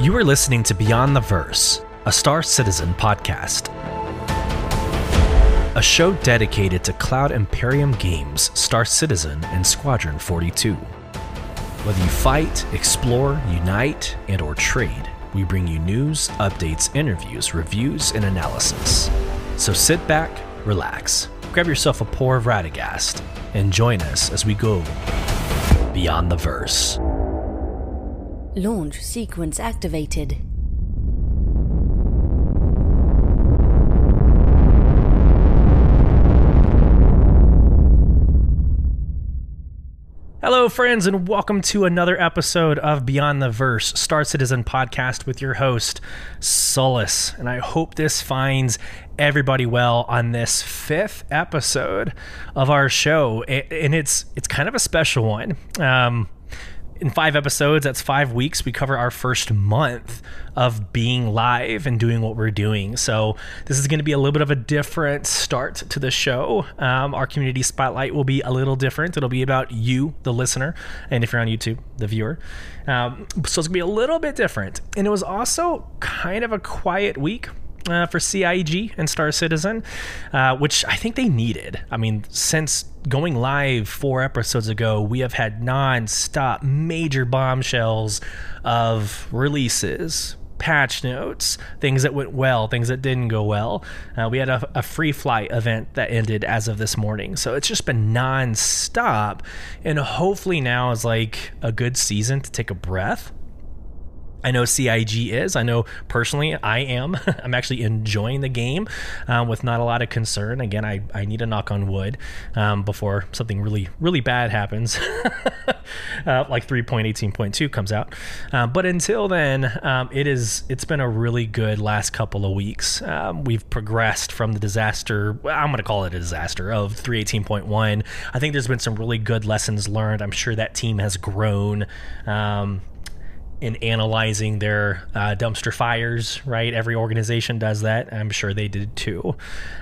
You are listening to Beyond the Verse, a Star Citizen podcast. A show dedicated to Cloud Imperium games, Star Citizen, and Squadron 42. Whether you fight, explore, unite, and or trade, we bring you news, updates, interviews, reviews, and analysis. So sit back, relax, grab yourself a pour of Radegast, and join us as we go beyond the verse. Launch sequence activated. Hello, friends, and welcome to another episode of Beyond the Verse, Star Citizen podcast with your host, Sulyce. And I hope this finds everybody well on this fifth episode of our show. And it's it's kind of a special one. Um, in five episodes, that's five weeks. We cover our first month of being live and doing what we're doing. So, this is going to be a little bit of a different start to the show. Um, our community spotlight will be a little different. It'll be about you, the listener, and if you're on YouTube, the viewer. Um, so, it's going to be a little bit different. And it was also kind of a quiet week uh, for CIG and Star Citizen, uh, which I think they needed. I mean, since going live four episodes ago, we have had non-stop major bombshells of releases, patch notes, things that went well, things that didn't go well. Uh, we had a, a, free flight event that ended as of this morning. So it's just been non-stop. And hopefully now is like a good season to take a breath I know CIG is. I know personally I am. I'm actually enjoying the game um, with not a lot of concern. Again, I, I need to knock on wood um, before something really, really bad happens, uh, like 3.18.2 comes out. Uh, but until then, um, it is, it's been a really good last couple of weeks. Um, we've progressed from the disaster, I'm going to call it a disaster, of 318.1. I think there's been some really good lessons learned. I'm sure that team has grown. In analyzing their uh, dumpster fires, right? Every organization does that. I'm sure they did too.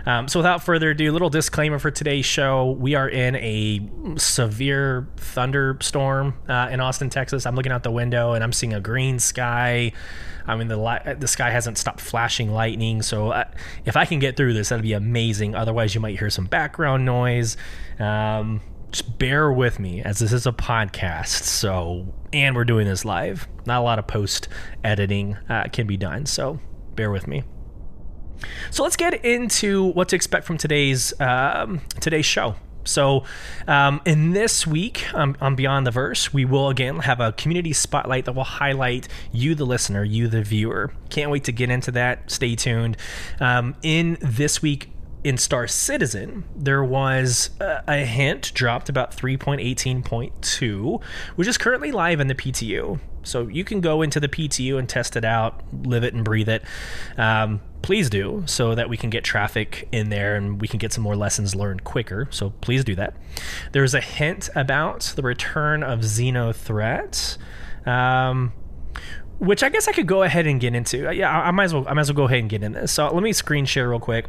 Um, so, without further ado, little disclaimer for today's show: we are in a severe thunderstorm uh, in Austin, Texas. I'm looking out the window and I'm seeing a green sky. I mean, the li- the sky hasn't stopped flashing lightning. So, uh, if I can get through this, that'd be amazing. Otherwise, you might hear some background noise. Um, just bear with me as this is a podcast. So, and we're doing this live. Not a lot of post editing uh, can be done. So, bear with me. So let's get into what to expect from today's um, today's show. So, um, in this week um, on Beyond the Verse, we will again have a community spotlight that will highlight you, the listener, you, the viewer. Can't wait to get into that. Stay tuned. Um, in this week, in Star Citizen, there was a, a hint dropped about 3.18.2, which is currently live in the PTU. So you can go into the PTU and test it out, live it and breathe it. Um, please do, so that we can get traffic in there and we can get some more lessons learned quicker. So please do that. There's a hint about the return of Xeno threats. Um, which I guess I could go ahead and get into. Yeah, I, I might as well. I might as well go ahead and get in this. So let me screen share real quick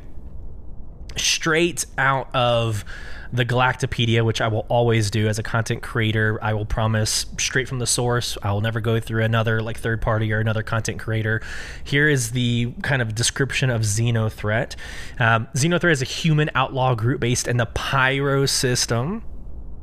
straight out of the Galactapedia, which I will always do as a content creator. I will promise straight from the source. I will never go through another like third party or another content creator. Here is the kind of description of Xenothreat. Um, Xenothreat is a human outlaw group based in the Pyro system.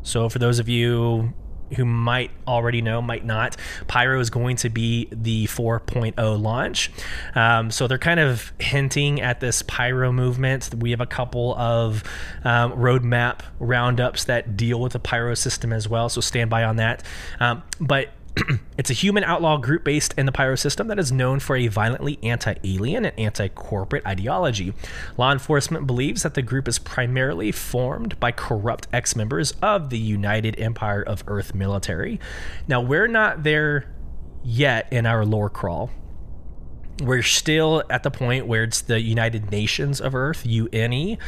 So for those of you who might already know, might not, Pyro is going to be the 4.0 launch. Um, so they're kind of hinting at this Pyro movement. We have a couple of um, roadmap roundups that deal with the Pyro system as well. So stand by on that. Um, but it's a human outlaw group based in the Pyro system that is known for a violently anti alien and anti corporate ideology. Law enforcement believes that the group is primarily formed by corrupt ex members of the United Empire of Earth military. Now, we're not there yet in our lore crawl we're still at the point where it's the United Nations of Earth, UNE.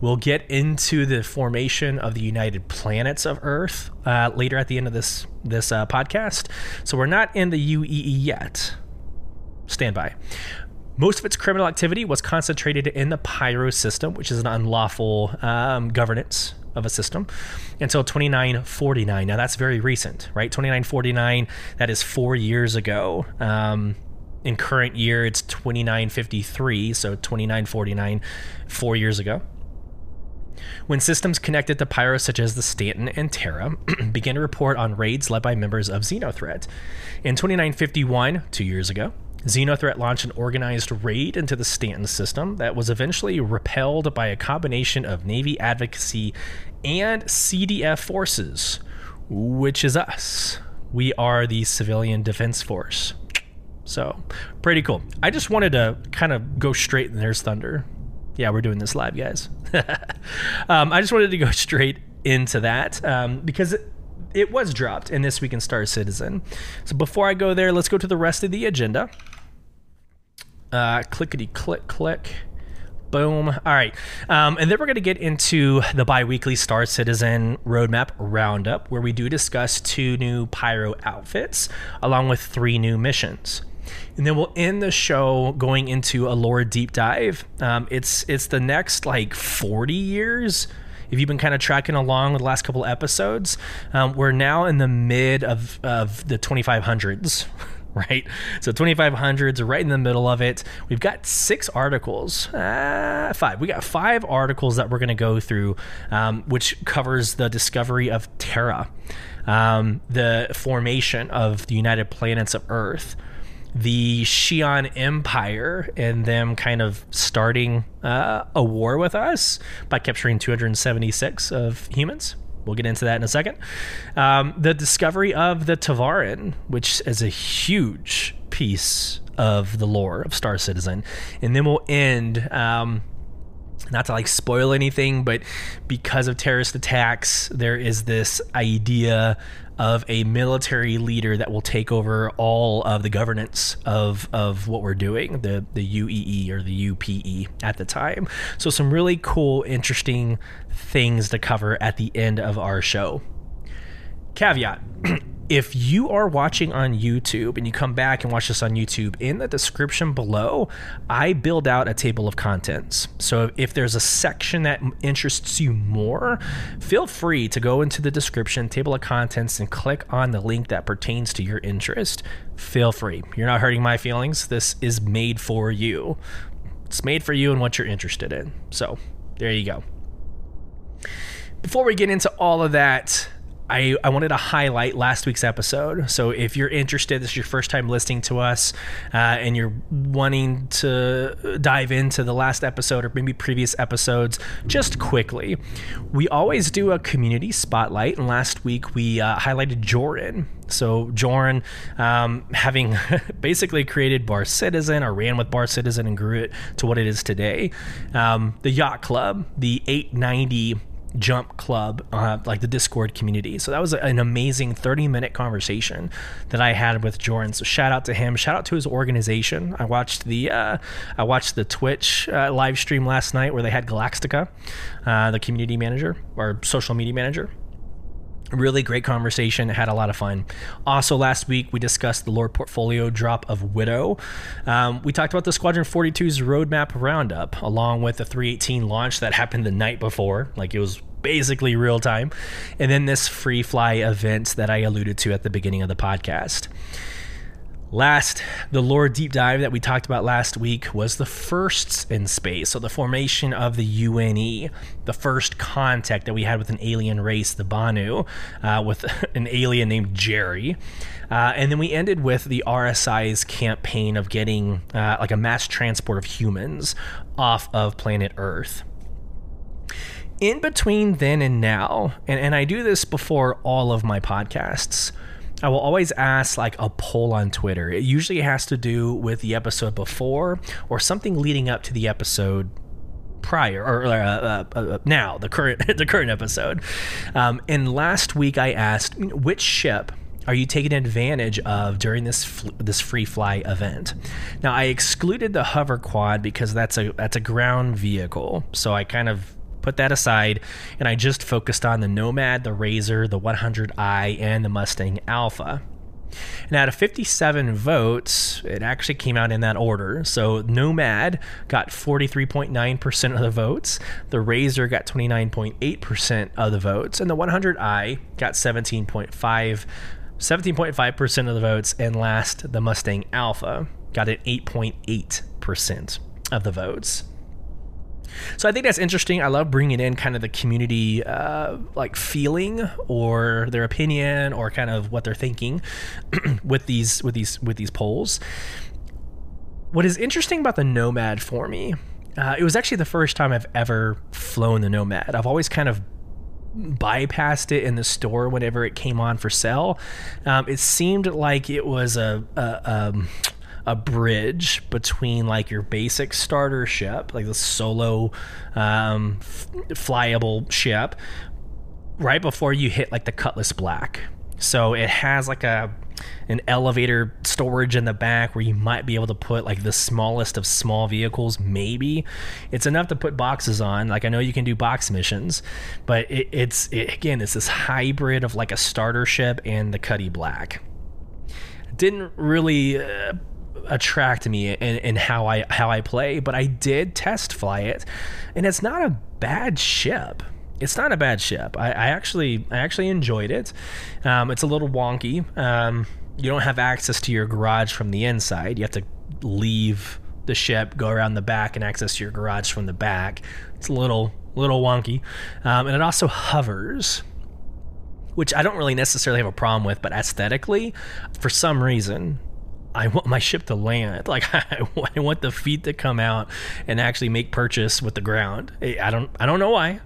We'll get into the formation of the United Planets of Earth uh, later at the end of this this uh, podcast. So we're not in the UEE yet. Stand by. Most of its criminal activity was concentrated in the Pyro system, which is an unlawful um, governance of a system until 2949. Now that's very recent, right? 2949, that is four years ago. Um, in current year, it's 2953, so 2949, four years ago. When systems connected to Pyro, such as the Stanton and Terra, began to report on raids led by members of Xenothreat. In 2951, two years ago, Xenothreat launched an organized raid into the Stanton system that was eventually repelled by a combination of Navy advocacy and CDF forces, which is us. We are the Civilian Defense Force. So, pretty cool. I just wanted to kind of go straight, and there's Thunder. Yeah, we're doing this live, guys. um, I just wanted to go straight into that um, because it, was dropped in This Week in Star Citizen. So, before I go there, let's go to the rest of the agenda. Uh, clickety click click. Boom. All right. Um, and then we're going to get into the bi weekly Star Citizen Roadmap Roundup, where we do discuss two new Pyro outfits along with three new missions. And then we'll end the show going into a lore deep dive. Um, it's it's the next like 40 years. If you've been kind of tracking along with the last couple episodes, um, we're now in the mid of, of the 2500s. right? So 2500s right in the middle of it. We've got six articles, uh, five. We got five articles that we're going to go through, um, which covers the discovery of Terra, um, the formation of the United Planets of Earth, the Xi'an Empire, and them kind of starting uh, a war with us by capturing 276 of humans. We'll get into that in a second. Um, the discovery of the Tevarin, which is a huge piece of the lore of Star Citizen, and then we'll end. Um, not to like spoil anything, but because of terrorist attacks, there is this idea of a military leader that will take over all of the governance of of what we're doing, the the UEE or the UPE at the time. So some really cool, interesting things to cover at the end of our show. Caveat. if you are watching on YouTube and you come back and watch this on YouTube, in the description below, I build out a table of contents. So if there's a section that interests you more, feel free to go into the description, table of contents, and click on the link that pertains to your interest. Feel free. You're not hurting my feelings. This is made for you. It's made for you and what you're interested in. So there you go. Before we get into all of that, I, I wanted to highlight last week's episode. So if you're interested, this is your first time listening to us, uh, and you're wanting to dive into the last episode or maybe previous episodes, just quickly, we always do a community spotlight. And last week we uh, highlighted Joran. So Joran, um, having basically created Bar Citizen or ran with Bar Citizen and grew it to what it is today, um, the Yacht Club, the 890 jump club uh, like the discord community. So that was an amazing 30 minute conversation that i had with jordan. So shout out to him. Shout out to his organization. I watched the uh, i watched the twitch uh, live stream last night where they had galactica uh, the community manager or social media manager Really great conversation. Had a lot of fun. Also, last week we discussed the lore portfolio drop of Widow. Um, we talked about the Squadron 42's roadmap roundup, along with the 318 launch that happened the night before. Like it was basically real time. And then this free fly event that I alluded to at the beginning of the podcast. Last, the lore deep dive that we talked about last week was the firsts in space. So, the formation of the UNE, the first contact that we had with an alien race, the Banu, uh, with an alien named Jerry. Uh, and then we ended with the RSI's campaign of getting uh, like a mass transport of humans off of planet Earth in between then and now, and, and I do this before all of my podcasts, I will always ask like a poll on Twitter. It usually has to do with the episode before or something leading up to the episode prior or uh, uh, uh, now the current the current episode. Um, and last week I asked which ship are you taking advantage of during this fl- this free fly event? Now I excluded the hover quad because that's a that's a ground vehicle, so I kind of put that aside, and I just focused on the Nomad, the Razor, the 100i, and the Mustang Alpha. And out of 57 votes, it actually came out in that order. So Nomad got 43.9% of the votes, the Razor got 29.8% of the votes, and the 100i got 17.5 17.5% of the votes, and last, the Mustang Alpha got an 8.8% of the votes. So I think that's interesting. I love bringing in kind of the community uh, like feeling or their opinion or kind of what they're thinking with these with these with these polls. What is interesting about the Nomad for me, uh, it was actually the first time I've ever flown the Nomad. I've always kind of bypassed it in the store whenever it came on for sale. Um, it seemed like it was a, a um, a bridge between like your basic starter ship, like the solo um, f- flyable ship, right before you hit like the Cutlass Black. So it has like a an elevator storage in the back where you might be able to put like the smallest of small vehicles maybe. It's enough to put boxes on. Like i know you can do box missions but it, it's it, again it's this hybrid of like a starter ship and the cuddy black. Didn't really uh, attract me in, in how i how i play but i did test fly it and it's not a bad ship it's not a bad ship. I, I actually I actually enjoyed it. Um, it's a little wonky. Um, you don't have access to your garage from the inside. You have to leave the ship, go around the back, and access your garage from the back. It's a little little wonky, um, and it also hovers, which I don't really necessarily have a problem with, but aesthetically, for some reason. I want my ship to land. Like I want the feet to come out and actually make purchase with the ground. I don't. I don't know why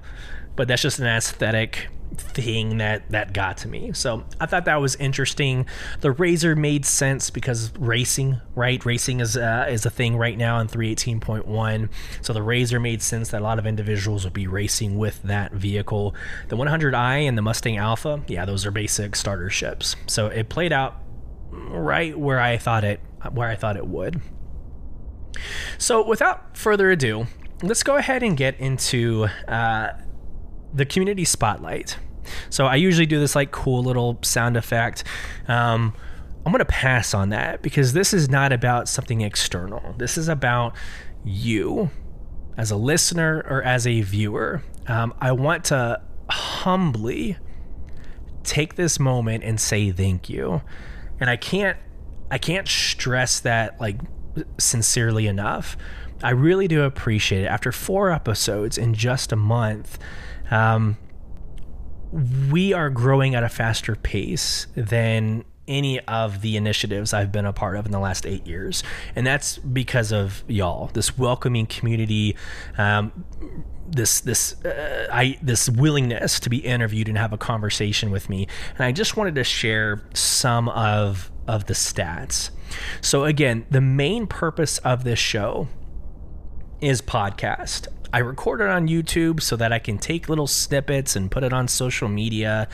but that's just an aesthetic thing that that got to me. So I thought that was interesting. The Razor made sense because racing, right? Racing is uh, is a thing right now in 318.1. So the Razor made sense that a lot of individuals would be racing with that vehicle. The 100i and the Mustang Alpha, yeah, those are basic starter ships. So it played out right where I thought it where I thought it would. So without further ado, let's go ahead and get into uh, the community spotlight. So I usually do this like cool little sound effect. Um, I'm to pass on that because this is not about something external. This is about you as a listener or as a viewer. Um, I want to humbly take this moment and say thank you. And I can't I can't stress that like sincerely enough. I really do appreciate it. After four episodes in just a month, um, we are growing at a faster pace than any of the initiatives I've been a part of in the last eight years. And that's because of y'all, this welcoming community, um, this this uh, I this willingness to be interviewed and have a conversation with me. And I just wanted to share some of of the stats. So again, the main purpose of this show is podcast. I record it on YouTube so that I can take little snippets and put it on social media.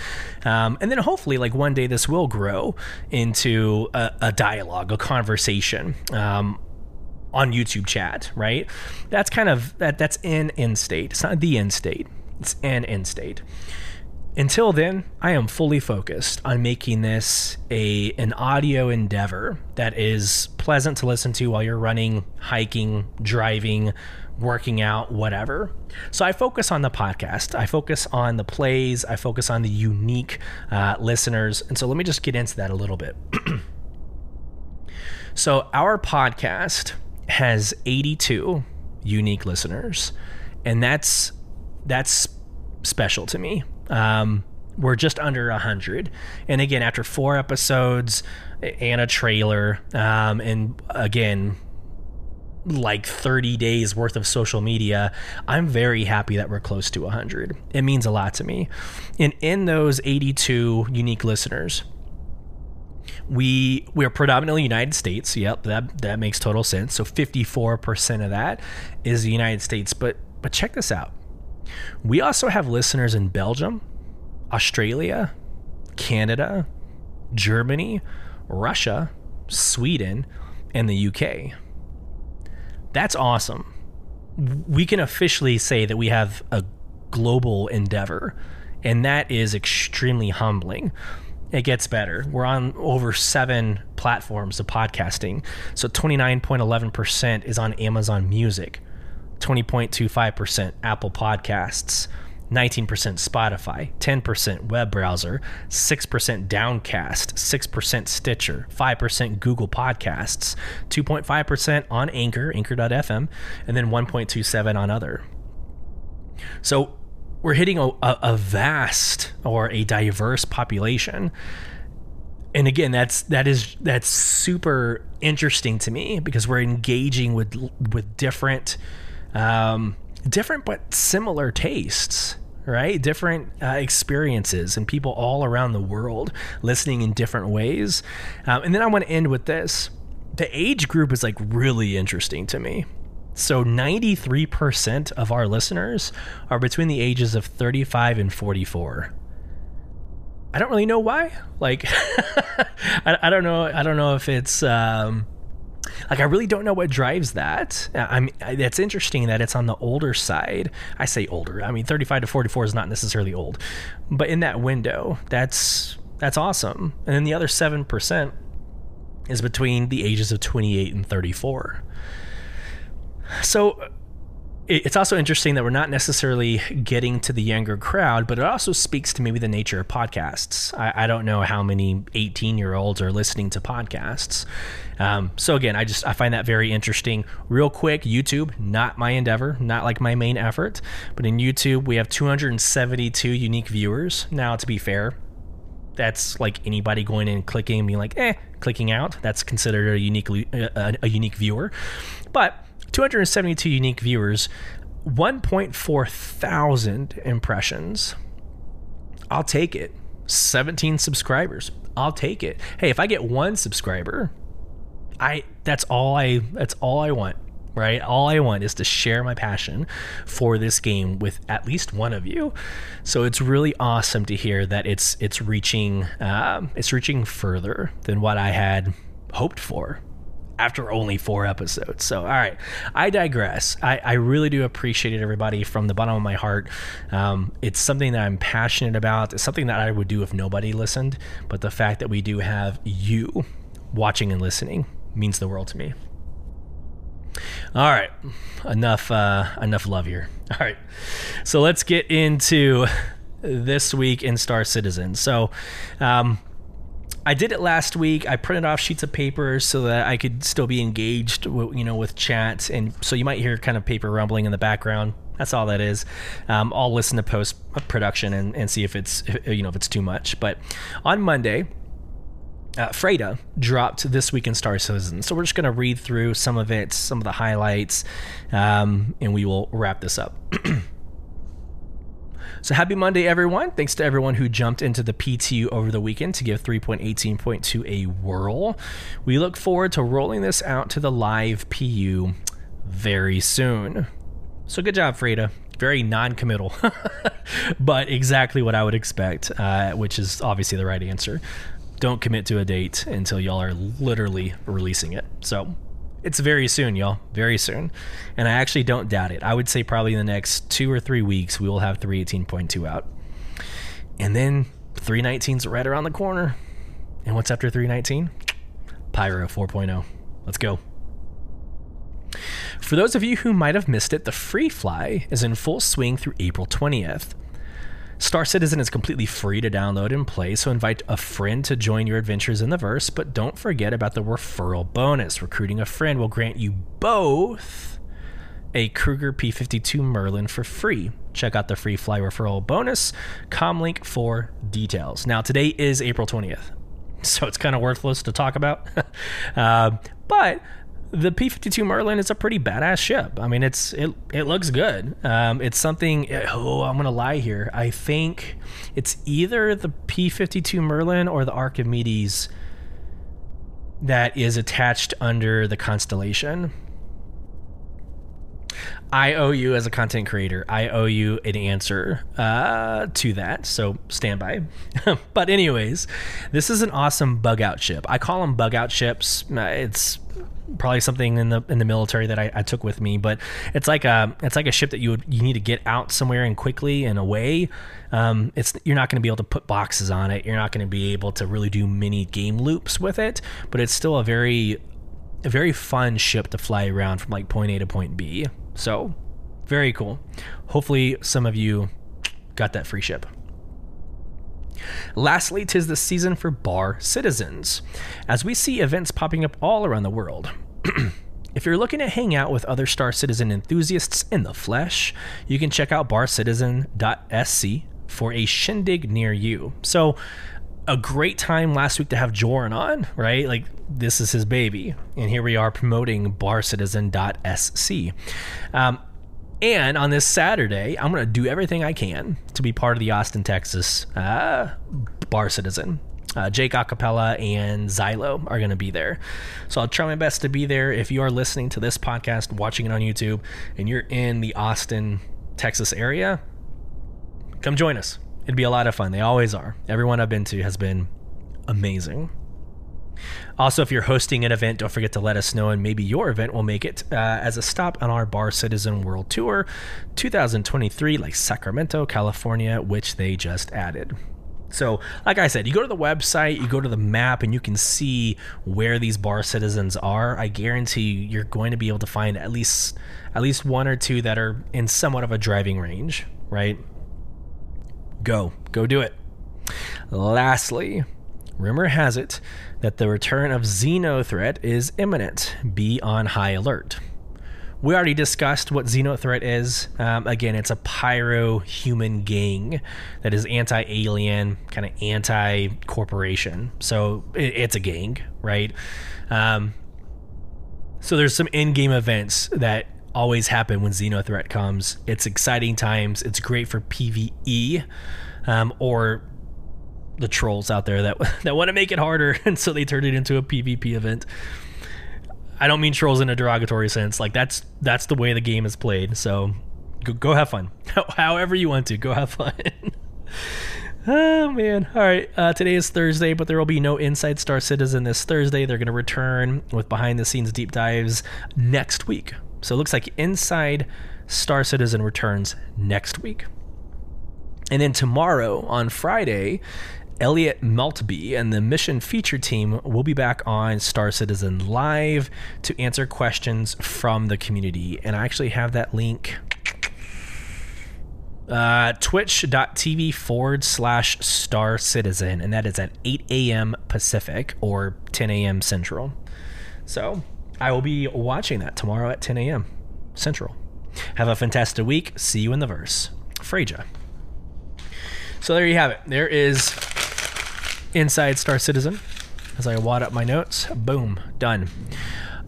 Um, and then hopefully, like one day, this will grow into a, a dialogue, a conversation. Um, on YouTube chat, right? That's kind of that that's an end state. It's not the end state. It's an end state. Until then, I am fully focused on making this a an audio endeavor that is pleasant to listen to while you're running, hiking, driving, working out, whatever. So I focus on the podcast. I focus on the plays. I focus on the unique uh, listeners. And so let me just get into that a little bit. so our podcast has 82 unique listeners, and that's that's special to me. Um, we're just under 100 and again after four episodes and a trailer um, and again like 30 days worth of social media, I'm very happy that we're close to 100. It means a lot to me. And in those 82 unique listeners, we we're predominantly United States. Yep, that that makes total sense. So 54% of that is the United States, but but check this out. We also have listeners in Belgium, Australia, Canada, Germany, Russia, Sweden, and the UK. That's awesome. We can officially say that we have a global endeavor, and that is extremely humbling. It gets better. We're on over seven platforms of podcasting. So 29.11% is on Amazon Music, 20.25% Apple Podcasts, 19% Spotify, 10% web browser, 6% Downcast, 6% Stitcher, 5% Google Podcasts, 2.5% on Anchor, anchor.fm, and then 1.27 on other. So we're hitting a, a, vast or a diverse population. And again that's that is that's super interesting to me because we're engaging with with different um, different but similar tastes right? Different uh, experiences and people all around the world listening in different ways. Um, and then i want to end with this. The age group is like really interesting to me so 93% of our listeners are between the ages of 35 and 44 I don't really know why. Like, I, I don't know. I don't know if it's um, like I really don't know what drives that. I'm. It's interesting that it's on the older side. I say older. I mean, 35 to 44 is not necessarily old, but in that window, that's that's awesome. And then the other seven percent is between the ages of 28 and 34. So it's also interesting that we're not necessarily getting to the younger crowd, but it also speaks to maybe the nature of podcasts. I, I don't know how many 18 year olds are listening to podcasts. Um, so again, I just I find that very interesting. Real quick, YouTube, not my endeavor, not like my main effort, but in YouTube we have 272 unique viewers. Now, to be fair, that's like anybody going in and clicking and being like, eh, clicking out. That's considered a unique a, a unique viewer, but 272 unique viewers, 1.4 thousand impressions. I'll take it. 17 subscribers. I'll take it. Hey, if I get one subscriber, I that's all I that's all I want, right? All I want is to share my passion for this game with at least one of you. So it's really awesome to hear that it's it's reaching um, it's reaching further than what I had hoped for after only four episodes. So, all right, I digress. I, I really do appreciate it, everybody, from the bottom of my heart. Um, it's something that I'm passionate about. It's something that I would do if nobody listened. But the fact that we do have you watching and listening means the world to me. All right, enough uh, enough love here. All right, so let's get into this week in Star Citizen. So, um, I did it last week. I printed off sheets of paper so that I could still be engaged, you know, with chat, and so you might hear kind of paper rumbling in the background. That's all that is. Um, I'll listen to post production and, and see if it's you know if it's too much. But on Monday, uh, Freyda dropped this week in Star Citizen. So we're just going to read through some of it, some of the highlights, um, and we will wrap this up. So happy Monday, everyone. Thanks to everyone who jumped into the PTU over the weekend to give 3.18.2 a whirl. We look forward to rolling this out to the live PU very soon. So good job, Freda. Very non committal, but exactly what I would expect, uh, which is obviously the right answer. Don't commit to a date until y'all are literally releasing it. So it's very soon, y'all. Very soon. And I actually don't doubt it. I would say probably in the next two or three weeks, we will have 318.2 out. And then 319's right around the corner. And what's after 319? Pyro 4.0. Let's go. For those of you who might have missed it, the Free Fly is in full swing through April 20th. Star Citizen is completely free to download and play, so invite a friend to join your adventures in the verse, but don't forget about the referral bonus. Recruiting a friend will grant you both a Kruger P52 Merlin for free. Check out the free fly referral bonus, comlink for details. Now, today is April 20th, so it's kind of worthless to talk about. uh, but the P52 Merlin is a pretty badass ship. I mean, it's it it looks good. Um, it's something. Oh, I'm gonna lie here. I think it's either the P52 Merlin or the Archimedes that is attached under the constellation. I owe you as a content creator. I owe you an answer uh, to that. So stand by. but anyways, this is an awesome bug out ship. I call them bug out ships. It's probably something in the in the military that I, I, took with me. But it's like a it's like a ship that you would you need to get out somewhere and quickly and away. Um, it's you're not going to be able to put boxes on it. You're not going to be able to really do many game loops with it. But it's still a very a very fun ship to fly around from like point A to point B. So very cool. Hopefully some of you got that free ship. Lastly, tis the season for bar citizens, as we see events popping up all around the world. if you're looking to hang out with other Star Citizen enthusiasts in the flesh, you can check out barcitizen.sc for a shindig near you. So, a great time last week to have Joran on, right? Like this is his baby, and here we are promoting barcitizen.sc. Um, and on this Saturday, I'm going to do everything I can to be part of the Austin, Texas uh, Bar Citizen. Uh, Jake Acapella and Xylo are going to be there. So I'll try my best to be there. If you are listening to this podcast, watching it on YouTube, and you're in the Austin, Texas area, come join us. It'd be a lot of fun. They always are. Everyone I've been to has been amazing. Also, if you're hosting an event, don't forget to let us know, and maybe your event will make it uh, as a stop on our Bar Citizen World Tour 2023, like Sacramento, California, which they just added. So, like I said, you go to the website, you go to the map, and you can see where these bar citizens are. I guarantee you're going to be able to find at least at least one or two that are in somewhat of a driving range, right? Go, go do it. Lastly, rumor has it that the return of Xeno threat is imminent. Be on high alert. We already discussed what Xeno threat is. Um, again, it's a pyro human gang that is anti alien, kind of anti corporation. So it, it's a gang, right? Um, so there's some in game events that always happen when Xeno threat comes. It's exciting times. It's great for PVE um, or the trolls out there that that want to make it harder, and so they turn it into a PvP event. I don't mean trolls in a derogatory sense. Like that's that's the way the game is played. So go, go have fun. However you want to, go have fun. oh man! All right. Uh, today is Thursday, but there will be no Inside Star Citizen this Thursday. They're going to return with behind the scenes deep dives next week. So it looks like Inside Star Citizen returns next week. And then tomorrow on Friday Elliot Malby and the mission feature team will be back on Star Citizen Live to answer questions from the community. And I actually have that link. Uh, twitch.tv forward slash star citizen, and that is at 8 a.m. Pacific or 10 a.m. Central. So I will be watching that tomorrow at 10 a.m. Central. Have a fantastic week. See you in the verse. Freja. So there you have it. There is inside Star Citizen. As I wad up my notes, boom, done.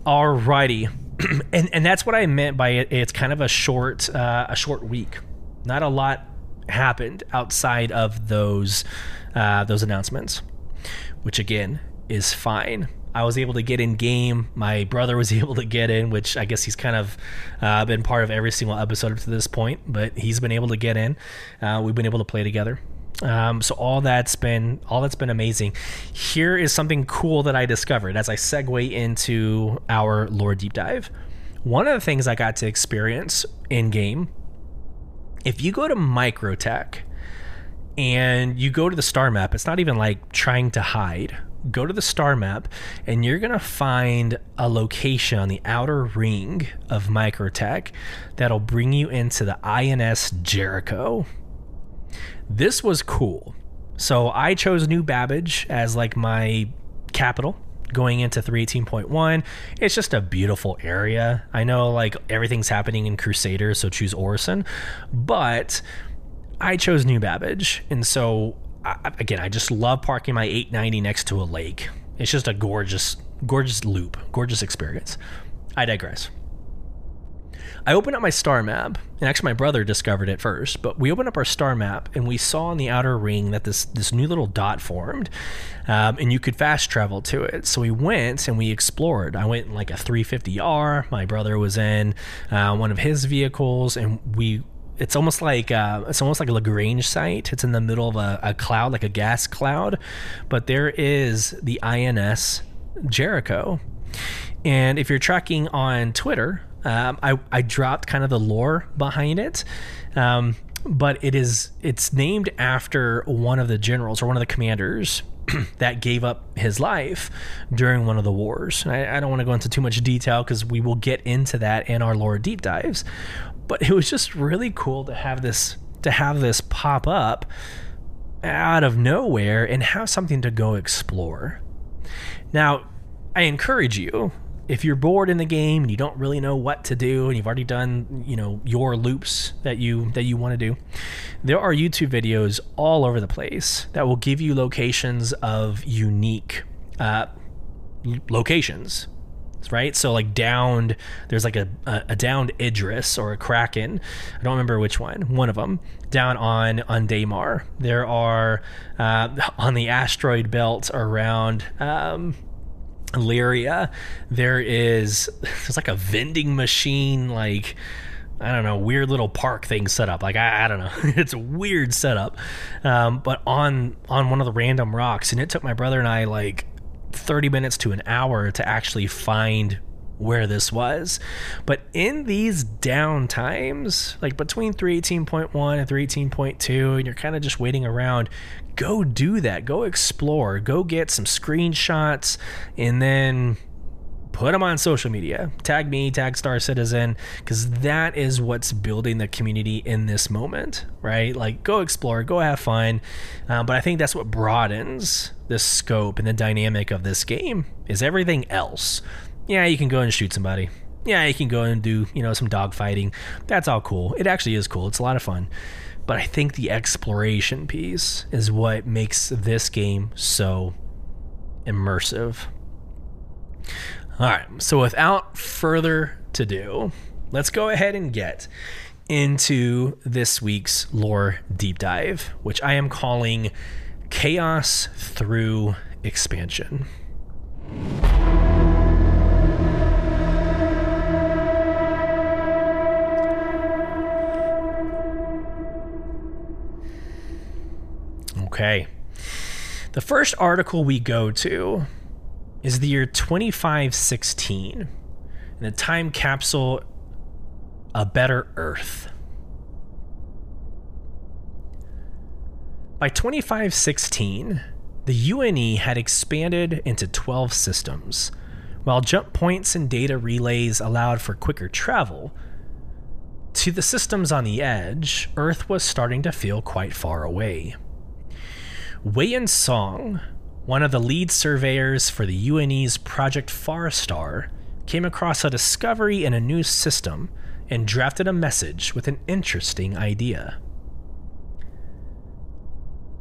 Alrighty, and and that's what I meant by it. It's kind of a short uh, a short week. Not a lot happened outside of those uh, those announcements, which again is fine. I was able to get in game. My brother was able to get in, which I guess he's kind of uh, been part of every single episode up to this point. But he's been able to get in. Uh, we've been able to play together. Um, so all that's been all that's been amazing. Here is something cool that I discovered as I segue into our lore deep dive. One of the things I got to experience in game, if you go to Microtech and you go to the star map, it's not even like trying to hide. Go to the star map and you're to find a location on the outer ring of Microtech that'll bring you into the INS Jericho. This was cool. So I chose New Babbage as like my capital going into 318.1. It's just a beautiful area. I know like everything's happening in Crusader, so choose Orison, but I chose New Babbage. And so I, again, I just love parking my 890 next to a lake. It's just a gorgeous, gorgeous loop, gorgeous experience. I digress. I opened up my star map, and actually my brother discovered it first. But we opened up our star map, and we saw in the outer ring that this this new little dot formed, um, and you could fast travel to it. So we went and we explored. I went in like a 350R. My brother was in uh, one of his vehicles, and we it's almost like uh, it's almost like a Lagrange site. It's in the middle of a, a, cloud, like a gas cloud, but there is the INS Jericho. And if you're tracking on Twitter, um, I, I dropped kind of the lore behind it. Um, but it is it's named after one of the generals or one of the commanders that gave up his life during one of the wars. I, I, don't want to go into too much detail because we will get into that in our lore deep dives. But it was just really cool to have this to have this pop up out of nowhere and have something to go explore. Now, I encourage you if you're bored in the game and you don't really know what to do and you've already done you know your loops that you that you want to do there are youtube videos all over the place that will give you locations of unique uh, locations right? So like downed there's like a, a, a downed idris or a kraken i don't remember which one one of them down on on daymar. There are uh, on the asteroid belt around um, Lyria, there is there's like a vending machine, like I don't know, weird little park thing set up. Like I, I don't know, it's a weird setup. Um, but on on one of the random rocks, and it took my brother and I like 30 minutes to an hour to actually find where this was. But in these down times, like between 318.1 and 318.2, and you're kind of just waiting around, go do that. Go explore. Go get some screenshots and then put them on social media. Tag me, tag Star Citizen, because that is what's building the community in this moment, right? Like, go explore, go have fun. Uh, but I think that's what broadens the scope and the dynamic of this game is everything else yeah, you can go and shoot somebody. Yeah, you can go and do, you know, some dog fighting. That's all cool. It actually is cool. It's a lot of fun. But I think the exploration piece is what makes this game so immersive. All right, so without further to do, let's go ahead and get into this week's lore deep dive, which I am calling Chaos Through Expansion. Okay. The first article we go to is the year 2516 in the time capsule A Better Earth. By 2516, the UNE had expanded into 12 systems. While jump points and data relays allowed for quicker travel, to the systems on the edge, Earth was starting to feel quite far away. Wei Song, one of the lead surveyors for the UNE's Project Farstar, came across a discovery in a new system and drafted a message with an interesting idea.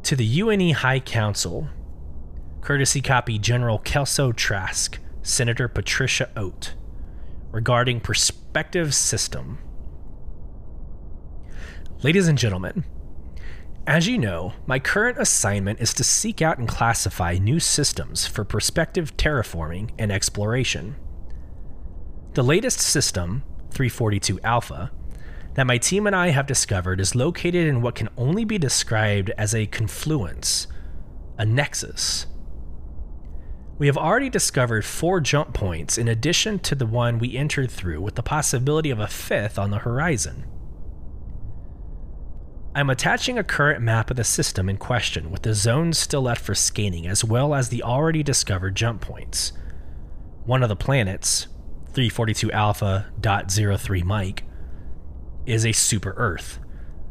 To the UNE High Council, courtesy copy General Kelso Trask, Senator Patricia Oat, regarding Perspective System. Ladies and gentlemen, as you know, my current assignment is to seek out and classify new systems for prospective terraforming and exploration. The latest system, 342 Alpha, that my team and I have discovered is located in what can only be described as a confluence, a nexus. We have already discovered four jump points in addition to the one we entered through, with the possibility of a fifth on the horizon. I'm attaching a current map of the system in question with the zones still left for scanning as well as the already discovered jump points. One of the planets, 342 Alpha dot 03 Mike, is a super Earth.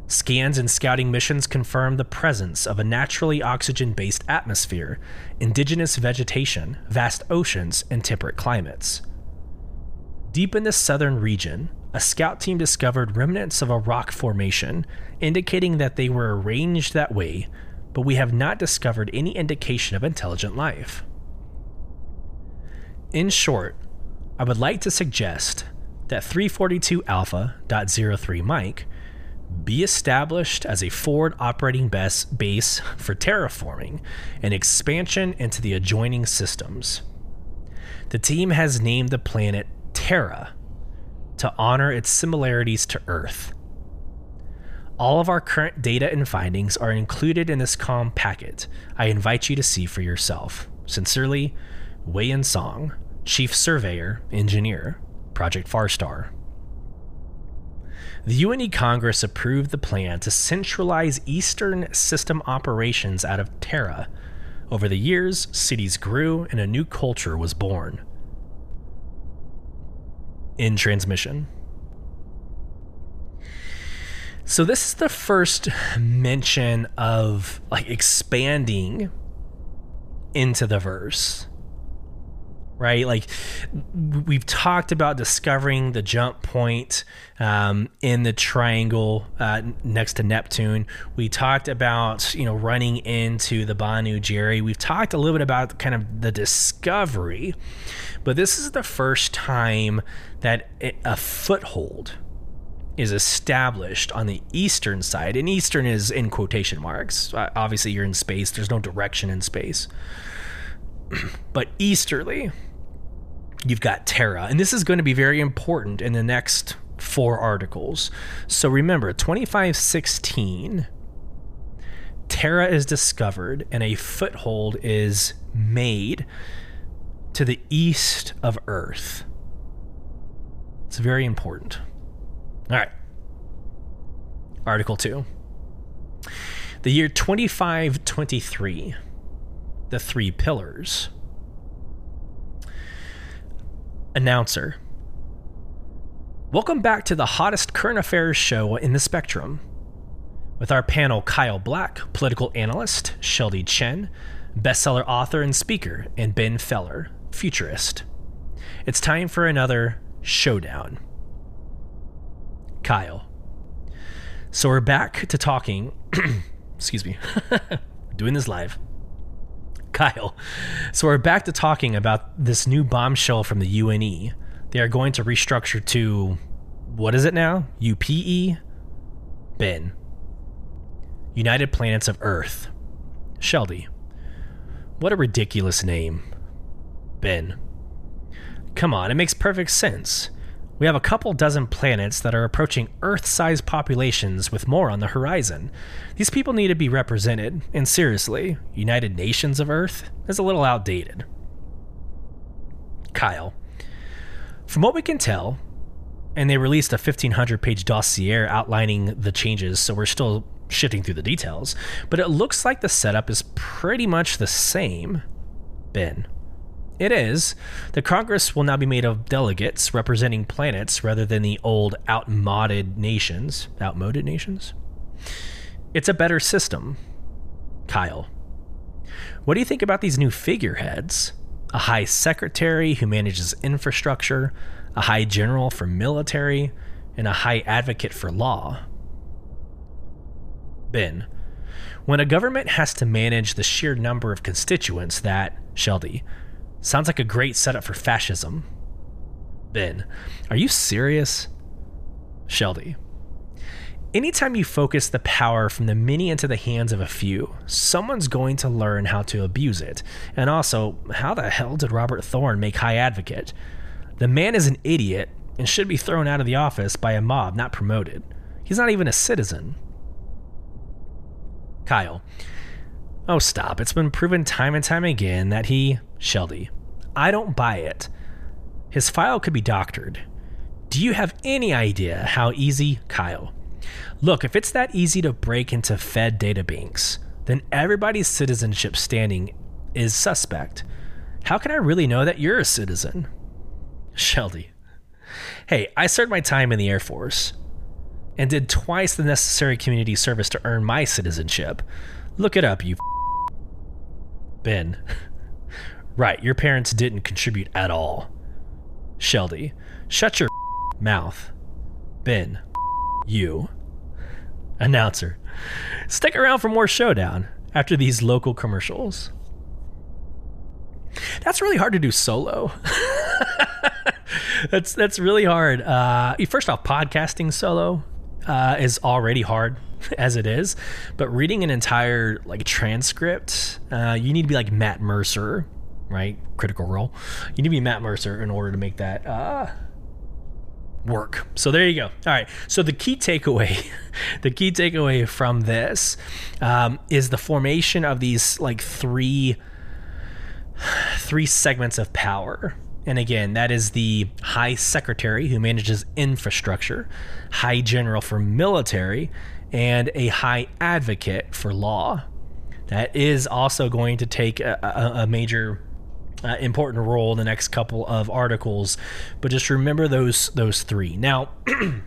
Scans and scouting missions confirm the presence of a naturally oxygen based atmosphere, indigenous vegetation, vast oceans, and temperate climates. Deep in the southern region, a scout team discovered remnants of a rock formation, indicating that they were arranged that way, but we have not discovered any indication of intelligent life. In short, I would like to suggest that 342 Alpha.03 Mike be established as a forward operating base for terraforming and expansion into the adjoining systems. The team has named the planet Terra to honor its similarities to Earth. All of our current data and findings are included in this COM packet. I invite you to see for yourself. Sincerely, Wei Song, Chief Surveyor, Engineer, Project Farstar. The UNE Congress approved the plan to centralize Eastern system operations out of Terra. Over the years, cities grew and a new culture was born in transmission. So this is the first mention of like expanding into the verse. Right? Like we've talked about discovering the jump point um, in the triangle uh, next to Neptune. We talked about, you know, running into the Banu Jerry. We've talked a little bit about kind of the discovery, but this is the first time that a foothold is established on the eastern side, and eastern is in quotation marks. Uh, obviously, you're in space, there's no direction in space. but easterly, you've got Terra, and this is going to be very important in the next four articles. So remember, 2516, Terra is discovered, and a foothold is made to the east of Earth. It's very important. All right. Article 2. The year 2523, the three pillars. Announcer. Welcome back to the hottest current affairs show in the spectrum. With our panel Kyle Black, political analyst, Sheldy Chen, bestseller author and speaker, and Ben Feller, futurist. It's time for another showdown. Kyle. So we're back to talking. excuse me. doing this live. Kyle. So we're back to talking about this new bombshell from the UNE. They are going to restructure to what is it now? UPE? Ben. United Planets of Earth. Sheldy. What a ridiculous name. Ben. Come on, it makes perfect sense. We have a couple dozen planets that are approaching Earth sized populations with more on the horizon. These people need to be represented, and seriously, United Nations of Earth is a little outdated. Kyle. From what we can tell, and they released a 1500 page dossier outlining the changes, so we're still shifting through the details, but it looks like the setup is pretty much the same. Ben. It is. The Congress will now be made of delegates representing planets rather than the old outmoded nations. Outmoded nations? It's a better system. Kyle. What do you think about these new figureheads? A high secretary who manages infrastructure, a high general for military, and a high advocate for law. Ben. When a government has to manage the sheer number of constituents that, Sheldy, Sounds like a great setup for fascism. Ben, are you serious? Sheldy. Anytime you focus the power from the many into the hands of a few, someone's going to learn how to abuse it. And also, how the hell did Robert Thorne make High Advocate? The man is an idiot and should be thrown out of the office by a mob, not promoted. He's not even a citizen. Kyle. Oh, stop. It's been proven time and time again that he, Sheldy, I don't buy it. His file could be doctored. Do you have any idea how easy, Kyle? Look, if it's that easy to break into Fed databanks, then everybody's citizenship standing is suspect. How can I really know that you're a citizen? Sheldy. Hey, I served my time in the Air Force and did twice the necessary community service to earn my citizenship. Look it up, you Ben. right, your parents didn't contribute at all. Sheldy. Shut your mouth. Ben. You. Announcer. Stick around for more showdown after these local commercials. That's really hard to do solo. that's that's really hard. Uh, first off, podcasting solo uh, is already hard as it is, but reading an entire like transcript, uh, you need to be like Matt Mercer, right? Critical Role. You need to be Matt Mercer in order to make that uh, work. So there you go. All right. So the key takeaway, the key takeaway from this um, is the formation of these like three three segments of power. And again, that is the High Secretary who manages infrastructure, High General for military, and a high advocate for law. That is also going to take a, a, major uh, important role in the next couple of articles, but just remember those those three. Now,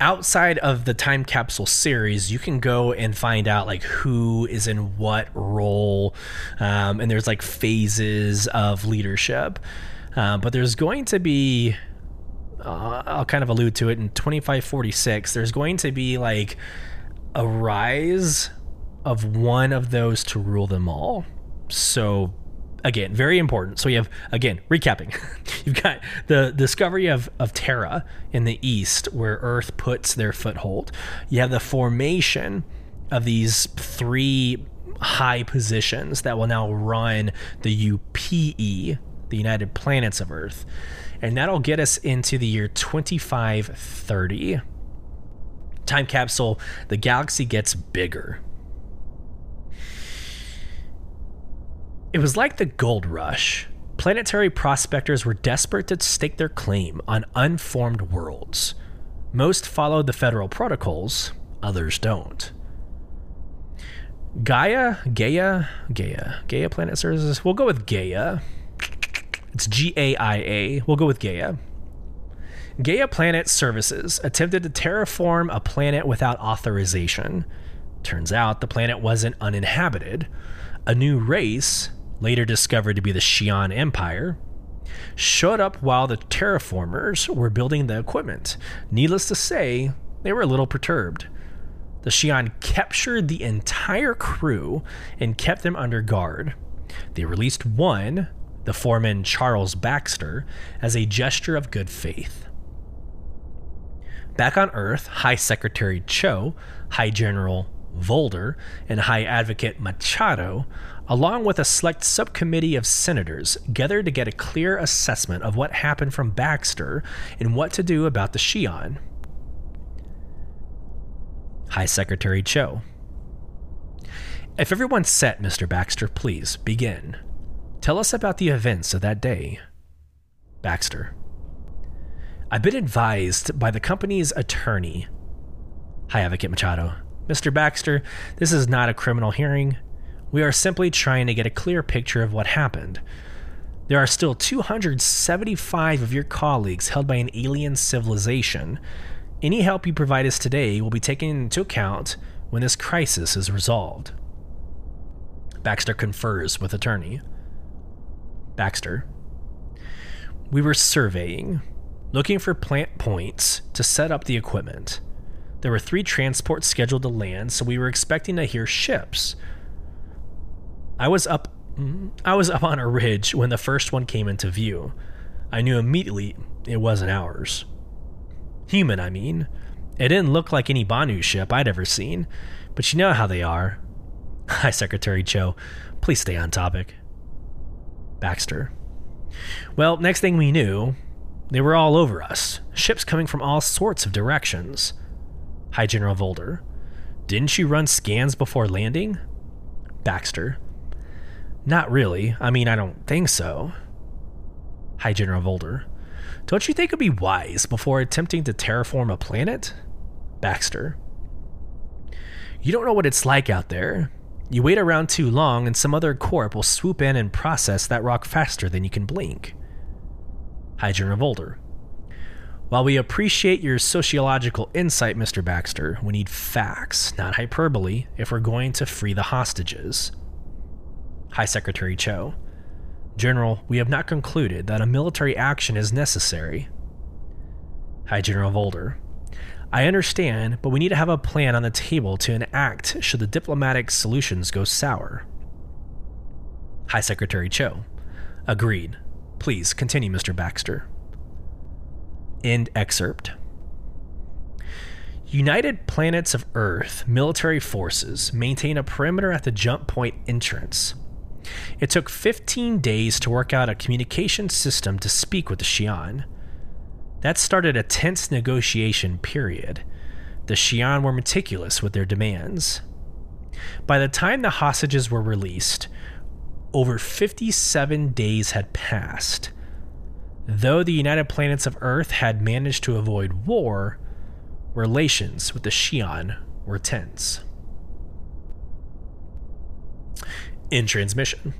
outside of the time capsule series, you can go and find out like who is in what role, um, and there's like phases of leadership. Uh, but there's going to be, uh, I'll kind of allude to it in 2546. There's going to be like a rise of one of those to rule them all. So again, very important. So you have again recapping. You've got the discovery of of Terra in the east, where Earth puts their foothold. You have the formation of these three high positions that will now run the UPE, the United Planets of Earth, and that'll get us into the year 2530. Time capsule. The galaxy gets bigger It was like the gold rush. Planetary prospectors were desperate to stake their claim on unformed worlds. Most followed the federal protocols, others don't. Gaia, Gaia, Gaia, Gaia Planet Services. We'll go with Gaia. It's G A I A. We'll go with Gaia. Gaia Planet Services attempted to terraform a planet without authorization. Turns out the planet wasn't uninhabited. A new race, later discovered to be the Xi'an Empire, showed up while the terraformers were building the equipment. Needless to say, they were a little perturbed. The Xi'an captured the entire crew and kept them under guard. They released one, the foreman Charles Baxter, as a gesture of good faith. Back on Earth, High Secretary Cho, High General Volder, and High Advocate Machado along with a select subcommittee of senators, gathered to get a clear assessment of what happened from Baxter and what to do about the Xi'an. High Secretary Cho. If everyone's set, Mr. Baxter, please begin. Tell us about the events of that day. Baxter. I've been advised by the company's attorney. High Advocate Machado. Mr. Baxter, this is not a criminal hearing. We are simply trying to get a clear picture of what happened. There are still 275 of your colleagues held by an alien civilization. Any help you provide us today will be taken into account when this crisis is resolved. Baxter confers with attorney. Baxter. We were surveying, looking for plant points to set up the equipment. There were three transports scheduled to land, so we were expecting to hear ships. I was up I was up on a ridge when the first one came into view. I knew immediately it wasn't ours. Human, I mean. It didn't look like any Banu ship I'd ever seen, but you know how they are. Hi, Secretary Cho. Please stay on topic. Baxter. Well, next thing we knew, they were all over us. Ships coming from all sorts of directions. Hi, General Volder. Didn't you run scans before landing? Baxter. Not really. I mean, I don't think so. Hi, General Volder. Don't you think it'd be wise before attempting to terraform a planet? Baxter. You don't know what it's like out there. You wait around too long, and some other corp will swoop in and process that rock faster than you can blink. General Volder. While we appreciate your sociological insight, Mr. Baxter, we need facts, not hyperbole, if we're going to free the hostages. High Secretary Cho. General, we have not concluded that a military action is necessary. High General Volder. I understand, but we need to have a plan on the table to enact should the diplomatic solutions go sour. High Secretary Cho. Agreed. Please continue, Mr. Baxter. End excerpt. United Planets of Earth military forces maintain a perimeter at the jump point entrance. It took 15 days to work out a communication system to speak with the Xi'an. That started a tense negotiation period. The Xi'an were meticulous with their demands. By the time the hostages were released, over 57 days had passed. Though the United Planets of Earth had managed to avoid war, relations with the Xi'an were tense in transmission.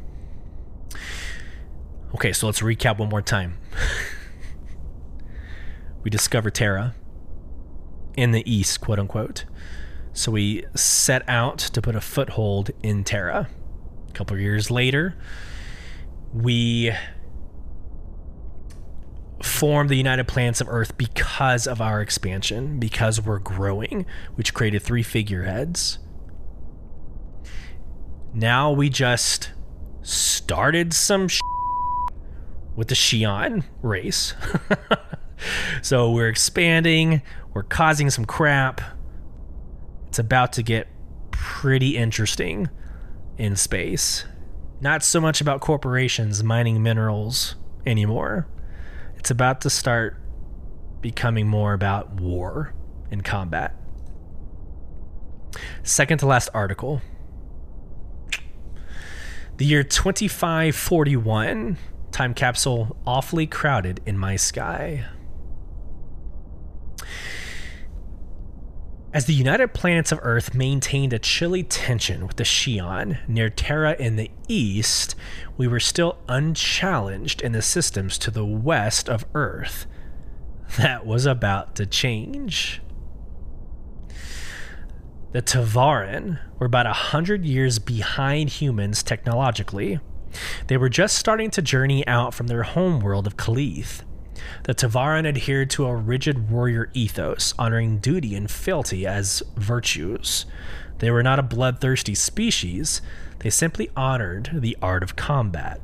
Okay, so let's recap one more time. we discover Terra in the east, quote unquote. So we set out to put a foothold in Terra. A couple years later, we formed the United Planets of Earth because of our expansion, because we're growing, which created three figureheads. Now we just started some with the Xi'an race. so we're expanding, we're causing some crap. It's about to get pretty interesting in space. Not so much about corporations mining minerals anymore. It's about to start becoming more about war and combat. Second to last article. The year 2541, time capsule awfully crowded in my sky. As the United Planets of Earth maintained a chilly tension with the Xi'an near Terra in the east, we were still unchallenged in the systems to the west of Earth. That was about to change. The Tevarin were about a hundred years behind humans technologically. They were just starting to journey out from their homeworld of Kaleeth the Tevarin adhered to a rigid warrior ethos, honoring duty and fealty as virtues. They were not a bloodthirsty species, they simply honored the art of combat.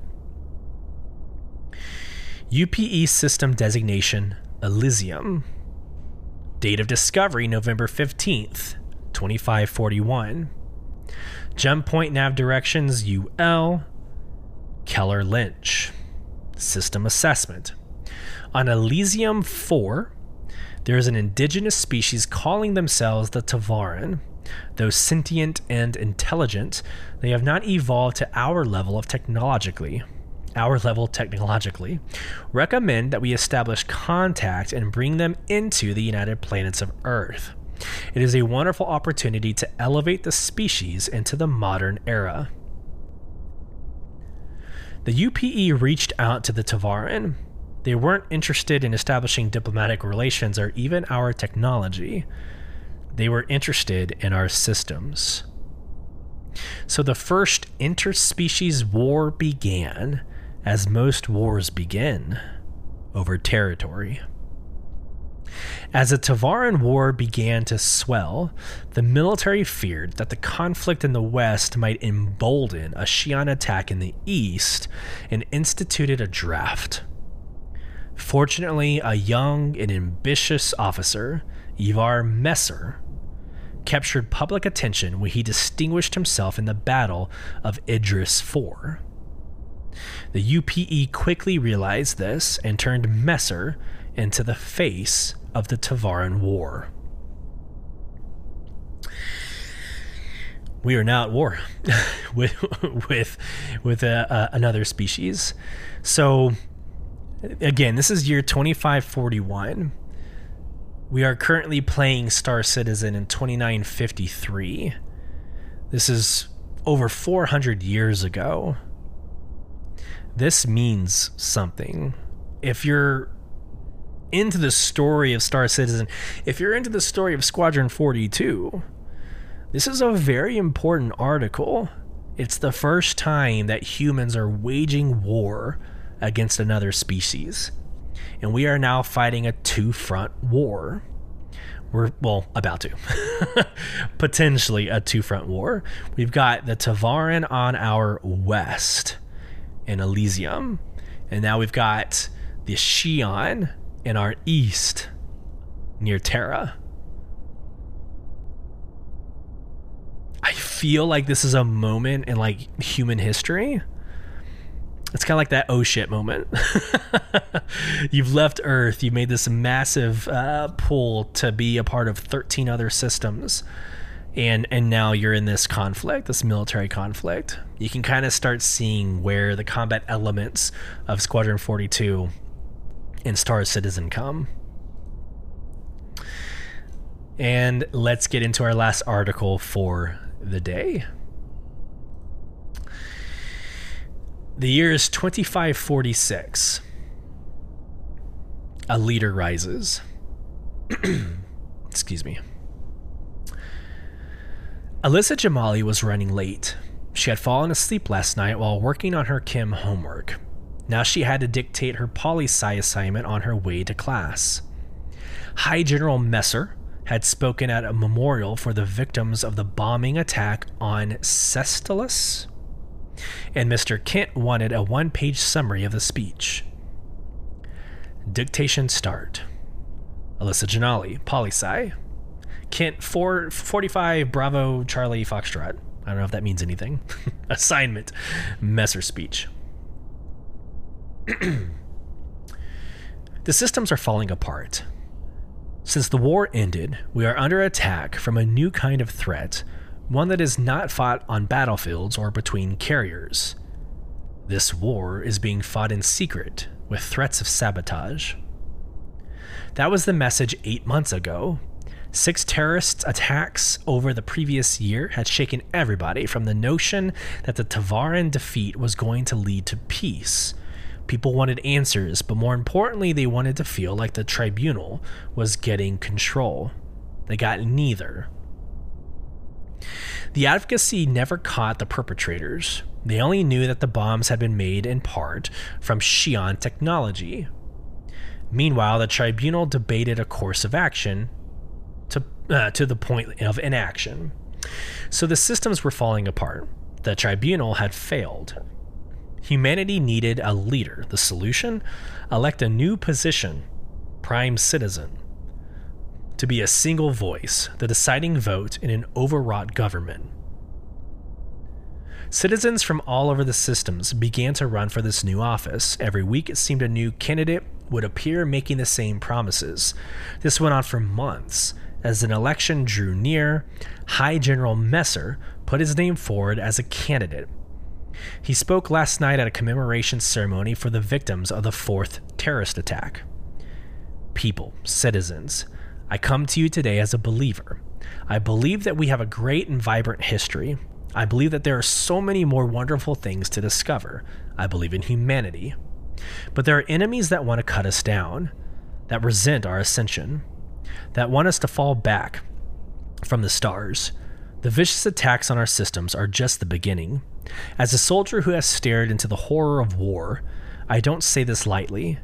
UPE system designation Elysium. Date of discovery November 15th, 2541. Jump point nav directions UL. Keller Lynch. System assessment on Elysium 4, there is an indigenous species calling themselves the Tevarin. Though sentient and intelligent, they have not evolved to our level of technologically. Our level technologically. Recommend that we establish contact and bring them into the United Planets of Earth. It is a wonderful opportunity to elevate the species into the modern era. The UPE reached out to the Tevarin they weren't interested in establishing diplomatic relations or even our technology. They were interested in our systems. So the first interspecies war began, as most wars begin, over territory. As the Tevarin War began to swell, the military feared that the conflict in the west might embolden a Xi'an attack in the east and instituted a draft. Fortunately, a young and ambitious officer, Ivar Messer, captured public attention when he distinguished himself in the Battle of Idris IV. The UPE quickly realized this and turned Messer into the face of the Tevarin War. We are now at war with with with uh, uh, another species. So again, this is year 2541. We are currently playing Star Citizen in 2953. This is over 400 years ago. This means something. If you're into the story of Star Citizen, if you're into the story of Squadron 42, this is a very important article. It's the first time that humans are waging war against another species. And we are now fighting a two front war. We're, well, about to. Potentially a two front war. We've got the Tevarin on our west in Elysium. And now we've got the Xi'an in our east near Terra. I feel like this is a moment in like human history it's kind of like that oh shit moment. you've left Earth, you've made this massive uh, pull to be a part of 13 other systems. And, and now you're in this conflict, this military conflict. You can kind of start seeing where the combat elements of Squadron 42 and Star Citizen come. And let's get into our last article for the day. The year is 2546. A leader rises. Excuse me. Alyssa Jamali was running late. She had fallen asleep last night while working on her Kim homework. Now she had to dictate her poli sci assignment on her way to class. High General Messer had spoken at a memorial for the victims of the bombing attack on Sestulus, and Mr. Kent wanted a one page summary of the speech. Dictation start. Alyssa Jamali, poli sci. Kent 4, 45 Bravo Charlie Foxtrot. I don't know if that means anything. Assignment. Messer speech. the systems are falling apart. Since the war ended, we are under attack from a new kind of threat, one that is not fought on battlefields or between carriers. This war is being fought in secret, with threats of sabotage. That was the message eight months ago. Six terrorist attacks over the previous year had shaken everybody from the notion that the Tevarin defeat was going to lead to peace People wanted answers, but more importantly, they wanted to feel like the tribunal was getting control. They got neither. The advocacy never caught the perpetrators. They only knew that the bombs had been made in part from Xi'an technology. Meanwhile, the tribunal debated a course of action to, uh, to the point of inaction. So the systems were falling apart. The tribunal had failed. Humanity needed a leader. The solution? Elect a new position, prime citizen. To be a single voice, the deciding vote in an overwrought government. Citizens from all over the systems began to run for this new office. Every week, it seemed a new candidate would appear making the same promises. This went on for months. As an election drew near, High General Messer put his name forward as a candidate. He spoke last night at a commemoration ceremony for the victims of the fourth terrorist attack. People, citizens, I come to you today as a believer. I believe that we have a great and vibrant history. I believe that there are so many more wonderful things to discover. I believe in humanity. But there are enemies that want to cut us down, that resent our ascension, that want us to fall back from the stars. The vicious attacks on our systems are just the beginning. As a soldier who has stared into the horror of war, I don't say this lightly.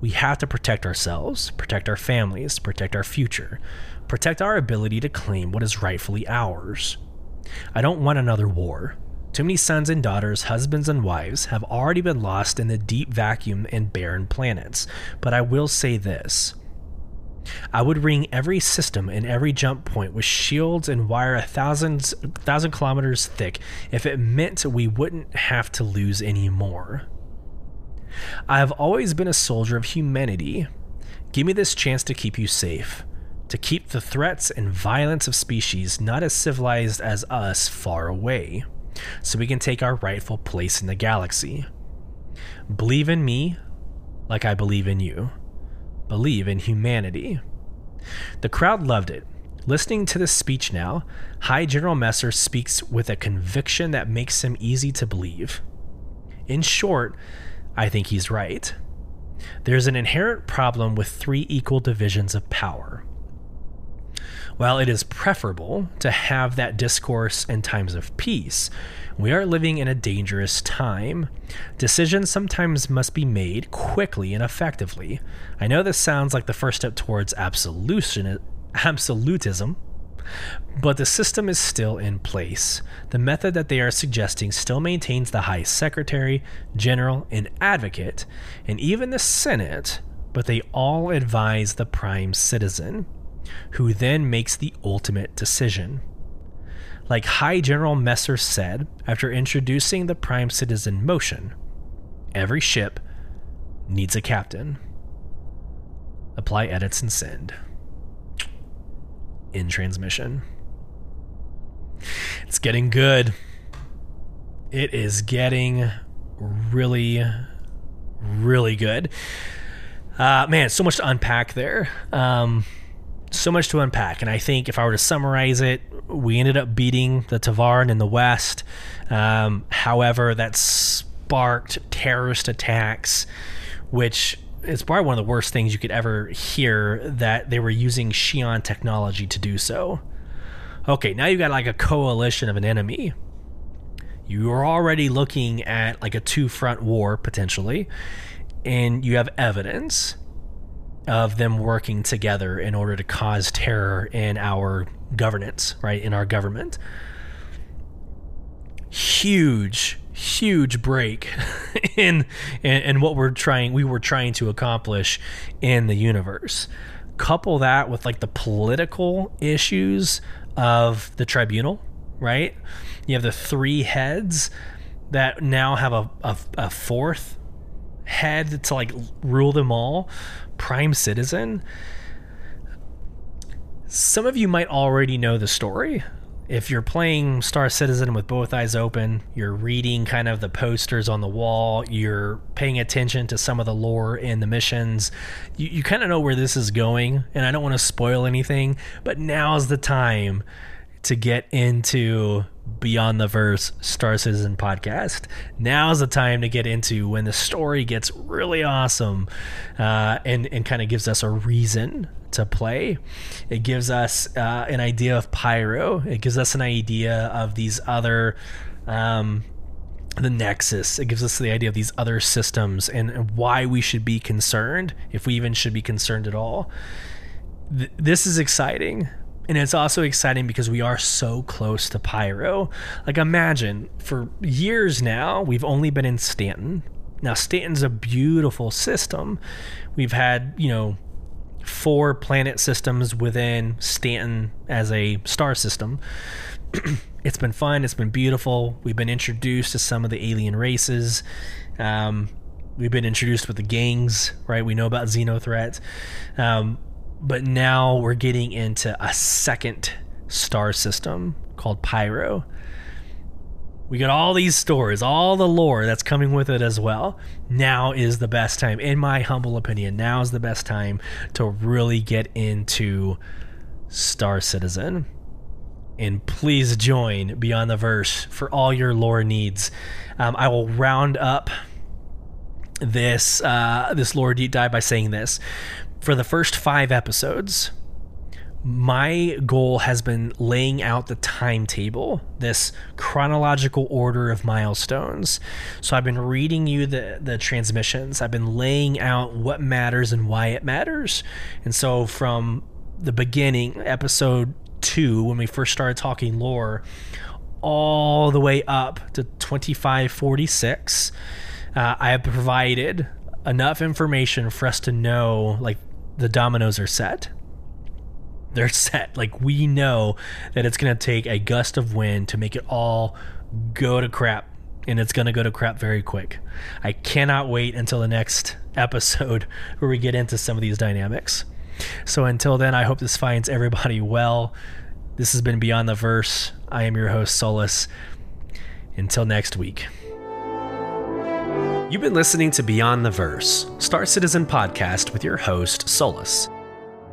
We have to protect ourselves, protect our families, protect our future, protect our ability to claim what is rightfully ours. I don't want another war. Too many sons and daughters, husbands and wives have already been lost in the deep vacuum and barren planets. But I will say this I would ring every system and every jump point with shields and wire a thousand, thousand kilometers thick if it meant we wouldn't have to lose any more. I have always been a soldier of humanity. Give me this chance to keep you safe, to keep the threats and violence of species not as civilized as us far away, so we can take our rightful place in the galaxy. Believe in me like I believe in you believe in humanity. The crowd loved it. Listening to this speech now, High General Messer speaks with a conviction that makes him easy to believe. In short, I think he's right. There's an inherent problem with three equal divisions of power. While it is preferable to have that discourse in times of peace, we are living in a dangerous time. Decisions sometimes must be made quickly and effectively. I know this sounds like the first step towards absolutism, but the system is still in place. The method that they are suggesting still maintains the High Secretary, General, and Advocate, and even the Senate, but they all advise the prime citizen, who then makes the ultimate decision. Like High General Messer said after introducing the Prime Citizen motion, every ship needs a captain. Apply edits and send. In transmission. It's getting good. It is getting really, really good. Uh, man, so much to unpack there. Um, so much to unpack. And I think if I were to summarize it, we ended up beating the Tevarin in the West. Um, however, that sparked terrorist attacks, which it's probably one of the worst things you could ever hear that they were using Xi'an technology to do so. Okay, now you've got like a coalition of an enemy. You're already looking at like a two front war potentially, and you have evidence of them working together in order to cause terror in our governance, right? In our government. Huge, huge break in, in in what we're trying we were trying to accomplish in the universe. Couple that with like the political issues of the tribunal, right? You have the three heads that now have a, a, a fourth head to like rule them all prime citizen. Some of you might already know the story. If you're playing Star Citizen with both eyes open, you're reading kind of the posters on the wall, you're paying attention to some of the lore in the missions, you, you kind of know where this is going. And I don't want to spoil anything, but now's the time to get into Beyond the Verse Star Citizen podcast. Now's the time to get into when the story gets really awesome uh, and, and kind of gives us a reason to play. It gives us uh, an idea of Pyro, it gives us an idea of these other. Um, the nexus it gives us the idea of these other systems and, why we should be concerned if we even should be concerned at all Th- this is exciting and it's also exciting because we are so close to Pyro. Like, imagine for years now, we've only been in Stanton. Now, Stanton's a beautiful system. We've had, you know, four planet systems within Stanton as a star system. it's been fun. It's been beautiful. We've been introduced to some of the alien races. Um, we've been introduced with the gangs, right? We know about Xenothreat. Um, but now we're getting into a second star system called Pyro. We got all these stories, all the lore that's coming with it as well. Now is the best time, in my humble opinion, now is the best time to really get into Star Citizen. And please join Beyond the Verse for all your lore needs. Um, I will round up this uh, this lore deep dive by saying this for the first five episodes, my goal has been laying out the timetable, this chronological order of milestones. So I've been reading you the, the transmissions, I've been laying out what matters and why it matters. And so from the beginning, episode two, when we first started talking lore, all the way up to 2546, uh, I have provided enough information for us to know like the dominoes are set. They're set. Like we know that it's going to take a gust of wind to make it all go to crap. And it's going to go to crap very quick. I cannot wait until the next episode where we get into some of these dynamics. So until then, I hope this finds everybody well. This has been Beyond the Verse. I am your host, Sulyce. Until next week. You've been listening to Beyond the Verse, Star Citizen podcast with your host, Sulyce.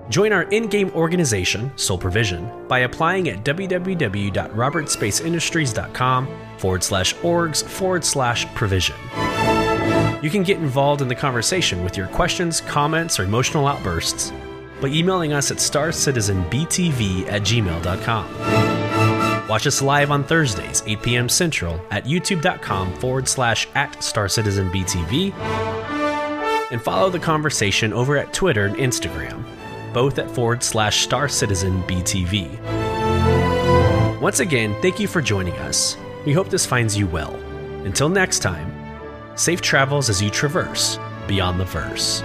Join our in game organization, Sol Provision, by applying at www.robertspaceindustriescom forward slash orgs forward slash provision. You can get involved in the conversation with your questions, comments, or emotional outbursts by emailing us at starcitizenbtv at gmail.com. Watch us live on Thursdays, 8 p.m. Central at youtube.com forward slash at Star Citizen BTV. And follow the conversation over at Twitter and Instagram, both at forward slash Star Citizen BTV. Once again, thank you for joining us. We hope this finds you well. Until next time, safe travels as you traverse beyond the verse.